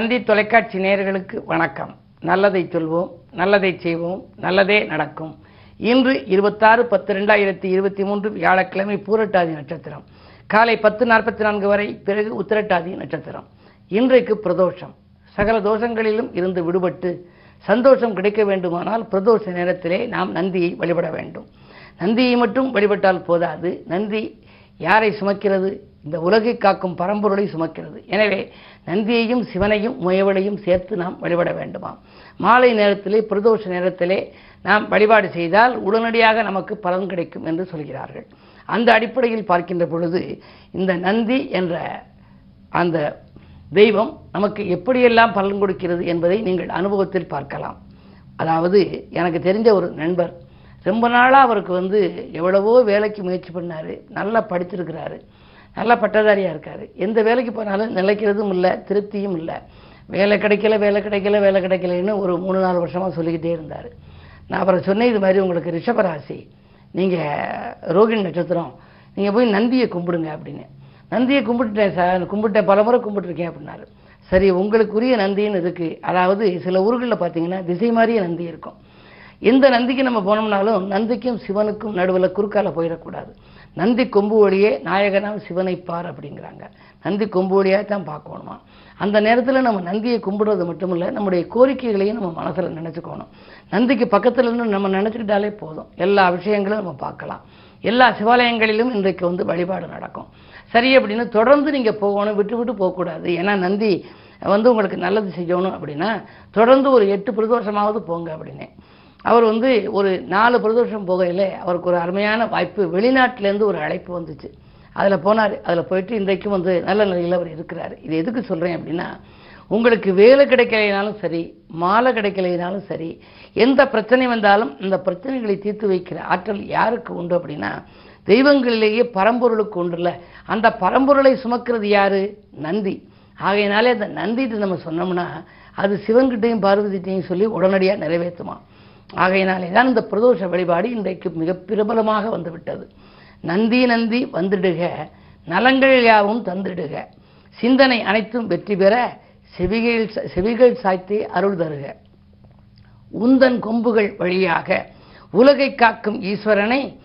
தந்தி தொலைக்காட்சி நேயர்களுக்கு வணக்கம். நல்லதை சொல்வோம் நல்லதை செய்வோம் நல்லதே நடக்கும். இன்று இருபத்தாறு பத்து ரெண்டாயிரத்தி இருபத்தி மூன்று வியாழக்கிழமை பூரட்டாதி நட்சத்திரம். காலை பத்து நாற்பத்தி நான்கு வரை பிறகு உத்திரட்டாதி நட்சத்திரம். இன்றைக்கு பிரதோஷம். சகல தோஷங்களிலும் இருந்து விடுபட்டு சந்தோஷம் கிடைக்க வேண்டுமானால் பிரதோஷ நேரத்திலே நாம் நந்தியை வழிபட வேண்டும். நந்தியை மட்டும் வழிபட்டால் போதாது. நந்தி யாரை சுமக்கிறது? இந்த உலகை காக்கும் பரம்பொருளை சுமக்கிறது. எனவே நந்தியையும் சிவனையும் முயவலையும் சேர்த்து நாம் வழிபட வேண்டுமாம். மாலை நேரத்திலே பிரதோஷ நேரத்திலே நாம் வழிபாடு செய்தால் உடனடியாக நமக்கு பலன் கிடைக்கும் என்று சொல்கிறார்கள். அந்த அடிப்படையில் பார்க்கின்ற பொழுது இந்த நந்தி என்ற அந்த தெய்வம் நமக்கு எப்படியெல்லாம் பலன் கொடுக்கிறது என்பதை நீங்கள் அனுபவத்தில் பார்க்கலாம். அதாவது எனக்கு தெரிஞ்ச ஒரு நண்பர் ரொம்ப நாளாக அவருக்கு வந்து எவ்வளவோ வேலைக்கு முயற்சி பண்ணார் நல்லா படிச்சிருக்கிறாரு நல்லா பட்டதாரியாக இருக்கார். எந்த வேலைக்கு போனாலும் நிலைக்கிறதும் இல்லை திருப்தியும் இல்லை. வேலை கிடைக்கல வேலை கிடைக்கல வேலை கிடைக்கலன்னு ஒரு மூணு நாலு வருஷமாக சொல்லிக்கிட்டே இருந்தார். நான் அப்புறம் சொன்னேன் இது மாதிரி உங்களுக்கு ரிஷபராசி நீங்கள் ரோகிணி நட்சத்திரம் நீங்கள் போய் நந்தியை கும்பிடுங்க அப்படின்னு. நந்தியை கும்பிட்டுட்டேன் சார் கும்பிட்டேன் பல முறை கும்பிட்டுருக்கேன் அப்படின்னாரு. சரி உங்களுக்குரிய நந்தின்னு இருக்குது அதாவது சில ஊர்களில் பார்த்தீங்கன்னா திசை மாதிரியே நந்தி இருக்கும். எந்த நந்திக்கு நம்ம போனோம்னாலும் நந்திக்கும் சிவனுக்கும் நடுவில் குறுக்கால போயிடக்கூடாது. நந்தி கொம்பு வழியே நாயகனாம் சிவனைப்பார் அப்படிங்கிறாங்க. நந்தி கொம்பு வழியாக தான் பார்க்கணுமா? அந்த நேரத்தில் நம்ம நந்தியை கும்பிடுறது மட்டும் இல்லை நம்முடைய கோரிக்கைகளையும் நம்ம மனசில் நினச்சிக்கணும். நந்திக்கு பக்கத்தில் இருந்து நம்ம நினச்சிக்கிட்டாலே போதும். எல்லா விஷயங்களும் நம்ம பார்க்கலாம். எல்லா சிவாலயங்களிலும் இன்றைக்கு வந்து வழிபாடு நடக்கும். சரி அப்படின்னு தொடர்ந்து நீங்கள் போகணும் விட்டு விட்டு போகக்கூடாது. ஏன்னா நந்தி வந்து உங்களுக்கு நல்லது செய்யணும் அப்படின்னா தொடர்ந்து ஒரு எட்டு பிரதோஷமாவது போங்க அப்படின்னு அவர் வந்து ஒரு நாலு பிரதோஷம் போகையில் அவருக்கு ஒரு அருமையான வாய்ப்பு. வெளிநாட்டிலேருந்து ஒரு அழைப்பு வந்துச்சு. அதில் போனார். அதில் போயிட்டு இன்றைக்கும் வந்து நல்ல நிலையில் அவர் இருக்கிறார். இது எதுக்கு சொல்கிறேன் அப்படின்னா உங்களுக்கு வேலை கிடைக்கலைனாலும் சரி மாலை கிடைக்கலைனாலும் சரி எந்த பிரச்சனை வந்தாலும் இந்த பிரச்சனைகளை தீர்த்து வைக்கிற ஆற்றல் யாருக்கு உண்டு அப்படின்னா தெய்வங்களிலேயே பரம்பொருளுக்கு உண்டுல்ல. அந்த பரம்பொருளை சுமக்கிறது யாரு? நந்தி. ஆகையினாலே அந்த நந்திட்டு நம்ம சொன்னோம்னா அது சிவன்கிட்டையும் பார்வதிட்டையும் சொல்லி உடனடியாக நிறைவேற்றுமா? ஆகையினாலே தான் இந்த பிரதோஷ வழிபாடு இன்றைக்கு மிக பிரபலமாக வந்துவிட்டது. நந்தி நந்தி வந்துடுக. நலங்கள் யாவும் தந்திடுக. சிந்தனை அனைத்தும் வெற்றி பெற செவிகள் செவிகள் சாய்த்தே அருள் தருக. உந்தன் கொம்புகள் வழியாக உலகை காக்கும் ஈஸ்வரனை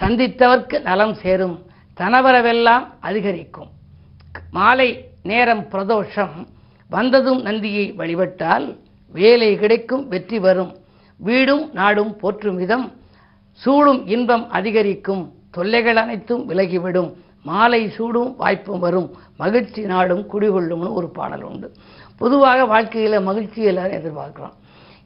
சந்தித்தவர்க்கு நலம் சேரும். தனவரவெல்லாம் அதிகரிக்கும். மாலை நேரம் பிரதோஷம். வந்ததும் நந்தியை வழிபட்டால் வேலை கிடைக்கும் வெற்றி வரும். வீடும் நாடும் போற்றும் விதம் சூடும் இன்பம் அதிகரிக்கும் தொல்லைகள் அனைத்தும் விலகிவிடும். மாலை சூடும் வாய்ப்பும் வரும். மகிழ்ச்சி நாடும் குடிகொள்ளும்னு ஒரு பாடல் உண்டு. பொதுவாக வாழ்க்கையில் மகிழ்ச்சி எல்லாரும் எதிர்பார்க்குறோம்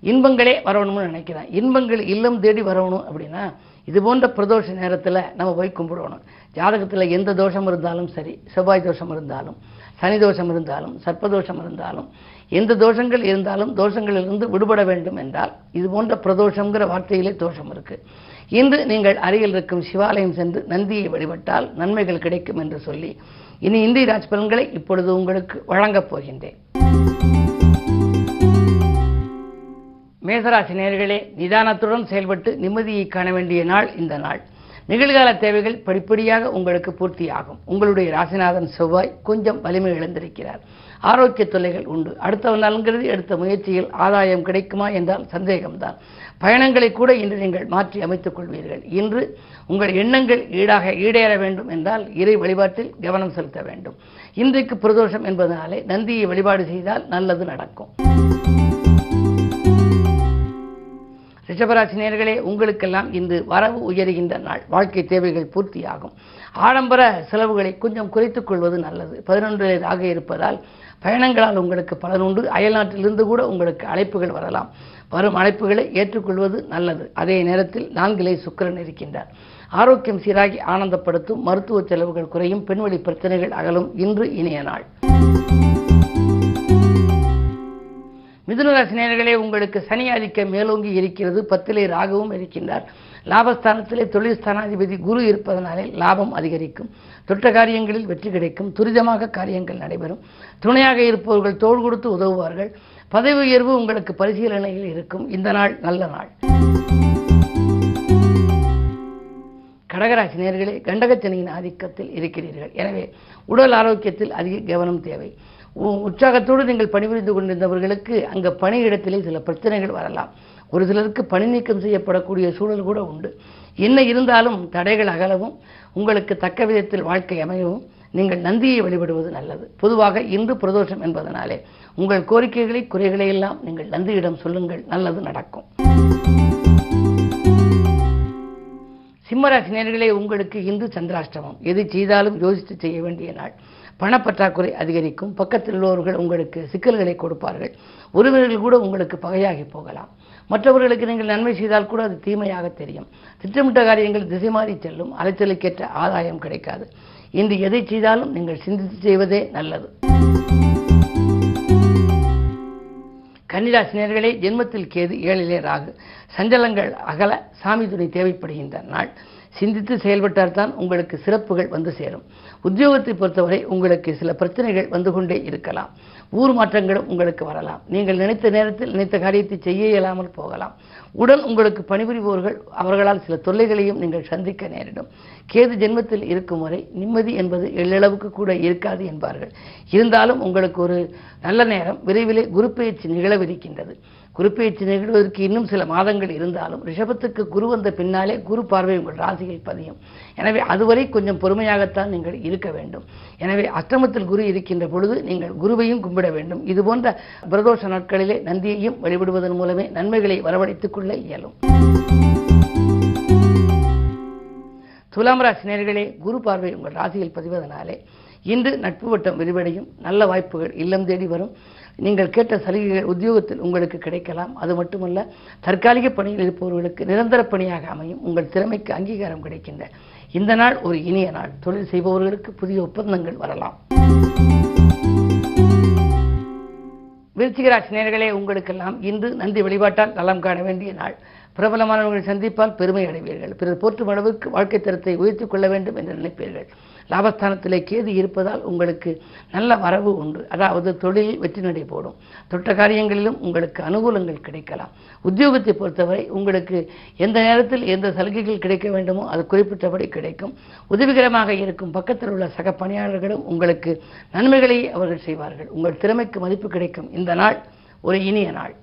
இன்பங்களே வரணும்னு நினைக்கிறேன் இன்பங்கள் இல்லம் தேடி வரணும் அப்படின்னா இது போன்ற பிரதோஷ நேரத்தில் நம்ம போய் கும்பிடணும். ஜாதகத்தில் எந்த தோஷம் இருந்தாலும் சரி செவ்வாய் தோஷம் இருந்தாலும் சனி தோஷம் இருந்தாலும் சர்ப்பதோஷம் இருந்தாலும் எந்த தோஷங்கள் இருந்தாலும் தோஷங்களிலிருந்து விடுபட வேண்டும் என்றால் இது போன்ற பிரதோஷங்கிற வார்த்தையிலே தோஷம் இருக்கு. இன்று நீங்கள் அருகில் இருக்கும் சிவாலயம் சென்று நந்தியை வழிபட்டால் நன்மைகள் கிடைக்கும் என்று சொல்லி இனி இந்திய ராஜ் பலன்களை இப்பொழுது உங்களுக்கு வழங்கப் போகின்றேன். மேசராசி நேர்களே நிதானத்துடன் செயல்பட்டு நிம்மதியை காண வேண்டிய நாள் இந்த நாள். நிகழ்கால தேவைகள் படிப்படியாக உங்களுக்கு பூர்த்தியாகும். உங்களுடைய ராசிநாதன் செவ்வாய் கொஞ்சம் வலிமை இழந்திருக்கிறார். ஆரோக்கிய தொல்லைகள் உண்டு. அடுத்தவன் நலன்கிறது எடுத்த முயற்சியில் ஆதாயம் கிடைக்குமா என்றால் சந்தேகம்தான். பயணங்களை கூட இன்று நீங்கள் மாற்றி அமைத்துக் கொள்வீர்கள். இன்று உங்கள் எண்ணங்கள் ஈடாக ஈடேற வேண்டும் என்றால் இறை வழிபாட்டில் கவனம் செலுத்த வேண்டும். இன்றைக்கு பிரதோஷம் என்பதனாலே நந்தியை வழிபாடு செய்தால் நல்லது நடக்கும். ரிஷபராசி நேர்களே உங்களுக்கெல்லாம் இன்று வரவு உயருகின்ற நாள். வாழ்க்கை தேவைகள் பூர்த்தியாகும். ஆடம்பர செலவுகளை கொஞ்சம் குறைத்துக் கொள்வது நல்லது. பதினொன்று ஆக இருப்பதால் பயணங்களால் உங்களுக்கு பலனுண்டு அயல்நாட்டிலிருந்து கூட உங்களுக்கு அழைப்புகள் வரலாம். வரும் அழைப்புகளை ஏற்றுக்கொள்வது நல்லது. அதே நேரத்தில் நான்கிலே சுக்கரன் இருக்கின்றார். ஆரோக்கியம் சீராகி ஆனந்தப்படுத்தும் மருத்துவ செலவுகள் குறையும் பெண்வழி பிரச்சனைகள் அகலும். இன்று இணைய நாள். மிதுனராசினியர்களே உங்களுக்கு சனி ஆதிக்கம் மேலோங்கி இருக்கிறது. பத்திலே ராகவும் இருக்கின்றார். லாபஸ்தானத்திலே தொழில் ஸ்தானாதிபதி குரு இருப்பதனாலே லாபம் அதிகரிக்கும். தொட்ட காரியங்களில் வெற்றி கிடைக்கும். துரிதமாக காரியங்கள் நடைபெறும். துணையாக இருப்பவர்கள் தோள் கொடுத்து உதவுவார்கள். பதவி உயர்வு உங்களுக்கு பரிசீலனையில் இருக்கும். இந்த நாள் நல்ல நாள். கடகராசி நேர்களே கண்டகச்சனியின் ஆதிக்கத்தில் இருக்கிறீர்கள். எனவே உடல் ஆரோக்கியத்தில் அதிக கவனம் தேவை. உற்சாகத்தோடு நீங்கள் பணிபுரிந்து கொண்டிருந்தவர்களுக்கு அங்கே பணியிடத்திலே சில பிரச்சனைகள் வரலாம். ஒரு சிலருக்கு பணி நீக்கம் செய்யப்படக்கூடிய சூழல் கூட உண்டு. என்ன இருந்தாலும் தடைகள் அகலவும் உங்களுக்கு தக்க விதத்தில் வாழ்க்கை அமையவும் நீங்கள் நந்தியை வழிபடுவது நல்லது. பொதுவாக இன்று பிரதோஷம் என்பதனாலே உங்கள் கோரிக்கைகளை குறைகளை எல்லாம் நீங்கள் நந்தியிடம் சொல்லுங்கள். நல்லது நடக்கும். சிம்மராசி நேர்களே உங்களுக்கு இந்து சந்திராஷ்டமம். எது செய்தாலும் யோசித்து செய்ய வேண்டிய நாள். பணப்பற்றாக்குறை அதிகரிக்கும். பக்கத்தில் உள்ளவர்கள் உங்களுக்கு சிக்கல்களை கொடுப்பார்கள். உறவினர்கள் கூட உங்களுக்கு பகையாகி போகலாம். மற்றவர்களுக்கு நீங்கள் நன்மை செய்தால் கூட அது தீமையாக தெரியும். திட்டமிட்ட காரியங்கள் திசை மாறி செல்லும். அலைச்சலுக்கேற்ற ஆதாயம் கிடைக்காது. இன்று எதை செய்தாலும் நீங்கள் சிந்தித்து செய்வதே நல்லது. கன்னிராசினியர்களே ஜென்மத்தில் கேது ஏழிலே ராகு. சஞ்சலங்கள் அகல சாமி துணை தேவைப்படுகின்ற நாள். சிந்தித்து செயல்பட்டால்தான் உங்களுக்கு சிறப்புகள் வந்து சேரும். உத்தியோகத்தை பொறுத்தவரை உங்களுக்கு சில பிரச்சனைகள் வந்து கொண்டே இருக்கலாம். ஊர் மாற்றங்களும் உங்களுக்கு வரலாம். நீங்கள் நினைத்த நேரத்தில் நினைத்த காரியத்தை செய்ய இயலாமல் போகலாம். உடன் உங்களுக்கு பணிபுரிபவர்கள் அவர்களால் சில தொல்லைகளையும் நீங்கள் சந்திக்க நேரிடும். கேது ஜென்மத்தில் இருக்கும் வரை நிம்மதி என்பது எள்ளளவுக்கு கூட இருக்காது என்பார்கள். இருந்தாலும் உங்களுக்கு ஒரு நல்ல நேரம் விரைவிலே குரு பயிற்சி நிகழவிருக்கின்றது. குறிப்பேச்சு நிகழ்வதற்கு இன்னும் சில மாதங்கள் இருந்தாலும் ரிஷபத்துக்கு குரு வந்த பின்னாலே குரு பார்வை உங்கள் ராசியில் பதியும். எனவே அதுவரை கொஞ்சம் பொறுமையாகத்தான் நீங்கள் இருக்க வேண்டும். எனவே அஷ்டமத்தில் குரு இருக்கின்ற பொழுது நீங்கள் குருவையும் கும்பிட வேண்டும். இது போன்ற பிரதோஷ நாட்களிலே நந்தியையும் வழிபடுவதன் மூலமே நன்மைகளை வரவழைத்துக் கொள்ள இயலும். துலாம் ராசி நேர்களே குரு பார்வை உங்கள் ராசியில் பதிவதனாலே இன்று நட்பு வட்டம் விரிவடையும். நல்ல வாய்ப்புகள் இல்லம் தேடி வரும். நீங்கள் கேட்ட சலுகைகள் உத்தியோகத்தில் உங்களுக்கு கிடைக்கலாம். அது மட்டுமல்ல தற்காலிக பணியில் இருப்பவர்களுக்கு நிரந்தர பணியாக அமையும். உங்கள் திறமைக்கு அங்கீகாரம் கிடைக்கின்ற இந்த நாள் ஒரு இனிய நாள். தொழில் செய்பவர்களுக்கு புதிய ஒப்பந்தங்கள் வரலாம். விருச்சிகராசி நேர்களே உங்களுக்கெல்லாம் இன்று நந்தி வழிபாட்டால் நலம் காண வேண்டிய நாள். பிரபலமானவர்கள் சந்திப்பால் பெருமை அடைவீர்கள். பிறர் போற்றும் அளவுக்கு வாழ்க்கை தரத்தை உயர்த்திக் கொள்ள வேண்டும் என்று நினைப்பீர்கள். லாபஸ்தானத்திலே கேது இருப்பதால் உங்களுக்கு நல்ல வரவு உண்டு. அதாவது தொழிலில் வெற்றி நடை போடும். தொட்ட காரியங்களிலும் உங்களுக்கு அனுகூலங்கள் கிடைக்கலாம். உத்தியோகத்தை பொறுத்தவரை உங்களுக்கு எந்த நேரத்தில் எந்த சலுகைகள் கிடைக்க வேண்டுமோ அது குறிப்பிட்டபடி கிடைக்கும். உதவிகரமாக இருக்கும் பக்கத்தில் உள்ள சக பணியாளர்களும் உங்களுக்கு நன்மைகளை அவர்கள் செய்வார்கள். உங்கள் திறமைக்கு மதிப்பு கிடைக்கும். இந்த நாள் ஒரு இனிய நாள்.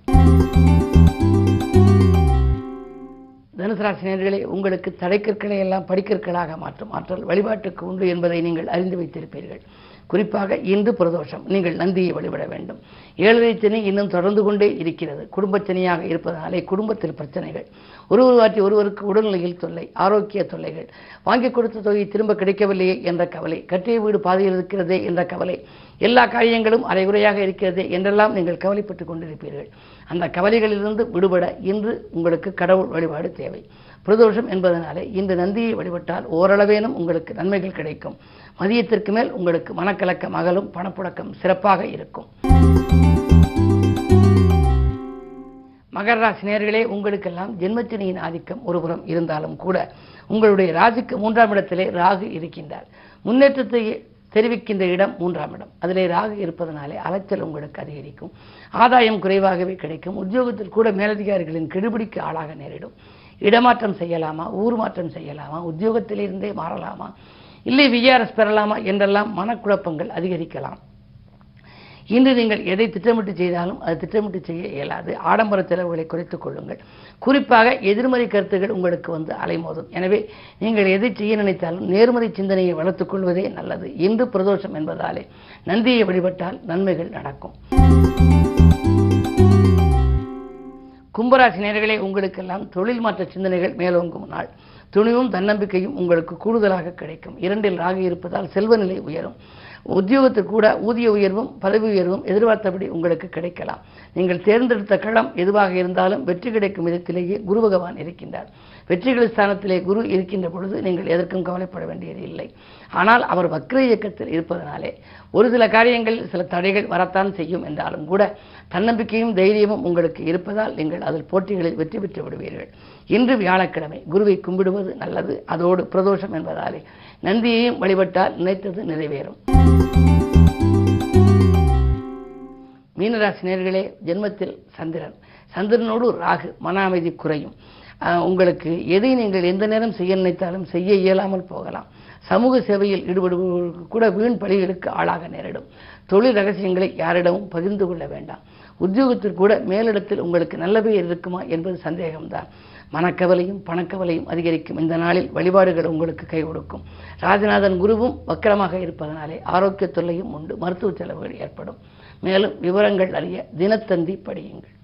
தனுசு ராசினியர்களே உங்களுக்கு தடைக்கற்களை எல்லாம் படிக்கற்களாக மாற்றும் ஆற்றல் வழிபாட்டுக்கு உண்டு என்பதை நீங்கள் அறிந்து வைத்திருப்பீர்கள். குறிப்பாக இன்று பிரதோஷம். நீங்கள் நந்தியை வழிபட வேண்டும். ஏழரை சனி இன்னும் தொடர்ந்து கொண்டே இருக்கிறது. குடும்பச் சனியாக இருப்பதனாலே குடும்பத்தில் பிரச்சனைகள். ஒருவர் வாட்டி ஒருவருக்கு உடல்நிலையில் தொல்லை ஆரோக்கிய தொல்லைகள். வாங்கி கொடுத்த தொகை திரும்ப கிடைக்கவில்லையே என்ற கவலை. கட்டிய வீடு பாதையில் இருக்கிறதே என்ற கவலை. எல்லா காரியங்களும் அரைகுறையாக இருக்கிறதே என்றெல்லாம் நீங்கள் கவலைப்பட்டுக் கொண்டிருப்பீர்கள். அந்த கவலைகளிலிருந்து விடுபட இன்று உங்களுக்கு கடவுள் வழிபாடு தேவை. பிரதோஷம் என்பதனாலே இந்த நந்தியை வழிபட்டால் ஓரளவேனும் உங்களுக்கு நன்மைகள் கிடைக்கும். மதியத்திற்கு மேல் உங்களுக்கு மனக்கலக்கம் அகலும் பணப்புழக்கம் சிறப்பாக இருக்கும். மகர ராசி நேர்களே உங்களுக்கெல்லாம் ஜென்மச்சனியின் ஆதிக்கம் ஒருபுறம் இருந்தாலும் கூட உங்களுடைய ராசிக்கு மூன்றாம் இடத்திலே ராகு இருக்கின்றார். முன்னேற்றத்தை தெரிவிக்கின்ற இடம் மூன்றாம் இடம். அதிலே ராகு இருப்பதனாலே அலைச்சல் உங்களுக்கு அதிகரிக்கும். ஆதாயம் குறைவாகவே கிடைக்கும். உத்தியோகத்தில் கூட மேலதிகாரிகளின் கெடுபிடிக்கு ஆளாக நேரிடும். இடமாற்றம் செய்யலாமா ஊர் மாற்றம் செய்யலாமா உத்தியோகத்திலிருந்தே மாறலாமா இல்லை விஆர்எஸ் பெறலாமா என்றெல்லாம் மனக்குழப்பங்கள் அதிகரிக்கலாம். இன்று நீங்கள் எதை திட்டமிட்டு செய்தாலும் அது திட்டமிட்டு செய்ய இயலாது. ஆடம்பர செலவுகளை குறைத்துக் கொள்ளுங்கள். குறிப்பாக எதிர்மறை கருத்துகள் உங்களுக்கு வந்து அலைமோதும். எனவே நீங்கள் எதை செய்ய நினைத்தாலும் நேர்மறை சிந்தனையை வளர்த்துக் கொள்வதே நல்லது. இன்று பிரதோஷம் என்பதாலே நந்தியை வழிபட்டால் நன்மைகள் நடக்கும். கும்பராசி நேர்களே உங்களுக்கெல்லாம் தொழில் மாற்ற சிந்தனைகள் மேலோங்கும் நாள். துணிவும் தன்னம்பிக்கையும் உங்களுக்கு கூடுதலாக கிடைக்கும். இரண்டில் ராகி இருப்பதால் செல்வநிலை உயரும். உத்தியோகத்தில் கூட ஊதிய உயர்வும் பதவி உயர்வும் எதிர்பார்த்தபடி உங்களுக்கு கிடைக்கலாம். நீங்கள் தேர்ந்தெடுத்த களம் எதுவாக இருந்தாலும் வெற்றி கிடைக்கும் விதத்திலேயே குரு பகவான் இருக்கின்றார். வெற்றிகள் ஸ்தானத்திலே குரு இருக்கின்ற பொழுது நீங்கள் எதற்கும் கவலைப்பட வேண்டியது இல்லை. ஆனால் அவர் வக்ர இயக்கத்தில் இருப்பதனாலே ஒரு சில காரியங்கள் சில தடைகள் வரத்தான் செய்யும் என்றாலும் கூட தன்னம்பிக்கையும் தைரியமும் உங்களுக்கு இருப்பதால் நீங்கள் அதில் போட்டிகளில் வெற்றி பெற்று விடுவீர்கள். இன்று வியாழக்கிழமை குருவை கும்பிடுவது நல்லது அதோடு பிரதோஷம் என்பதாலே நந்தியையும் வழிபட்டால் நினைத்தது நிறைவேறும். மீனராசி நேர்களே ஜென்மத்தில் சந்திரன். சந்திரனோடு ராகு மன அமைதி குறையும். உங்களுக்கு எதை நீங்கள் எந்த நேரம் செய்ய நினைத்தாலும் செய்ய இயலாமல் போகலாம். சமூக சேவையில் ஈடுபடுபவர்களுக்கு கூட வீண் பலிகளுக்கு ஆளாக நேரிடும். தொழில் ரகசியங்களை யாரிடமும் பகிர்ந்து கொள்ள வேண்டாம். உத்தியோகத்தில் கூட மேலிடத்தில் உங்களுக்கு நல்ல பெயர் இருக்குமா என்பது சந்தேகம்தான். மனக்கவலையும் பணக்கவலையும் அதிகரிக்கும். இந்த நாளில் வழிபாடுகள் உங்களுக்கு கை கொடுக்கும். ராஜநாதன் குருவும் வக்கரமாக இருப்பதனாலே ஆரோக்கிய தொல்லையும் உண்டு. மருத்துவ செலவுகள் ஏற்படும். மேலும் விவரங்கள் அறிய தினத்தந்தி படியுங்கள்.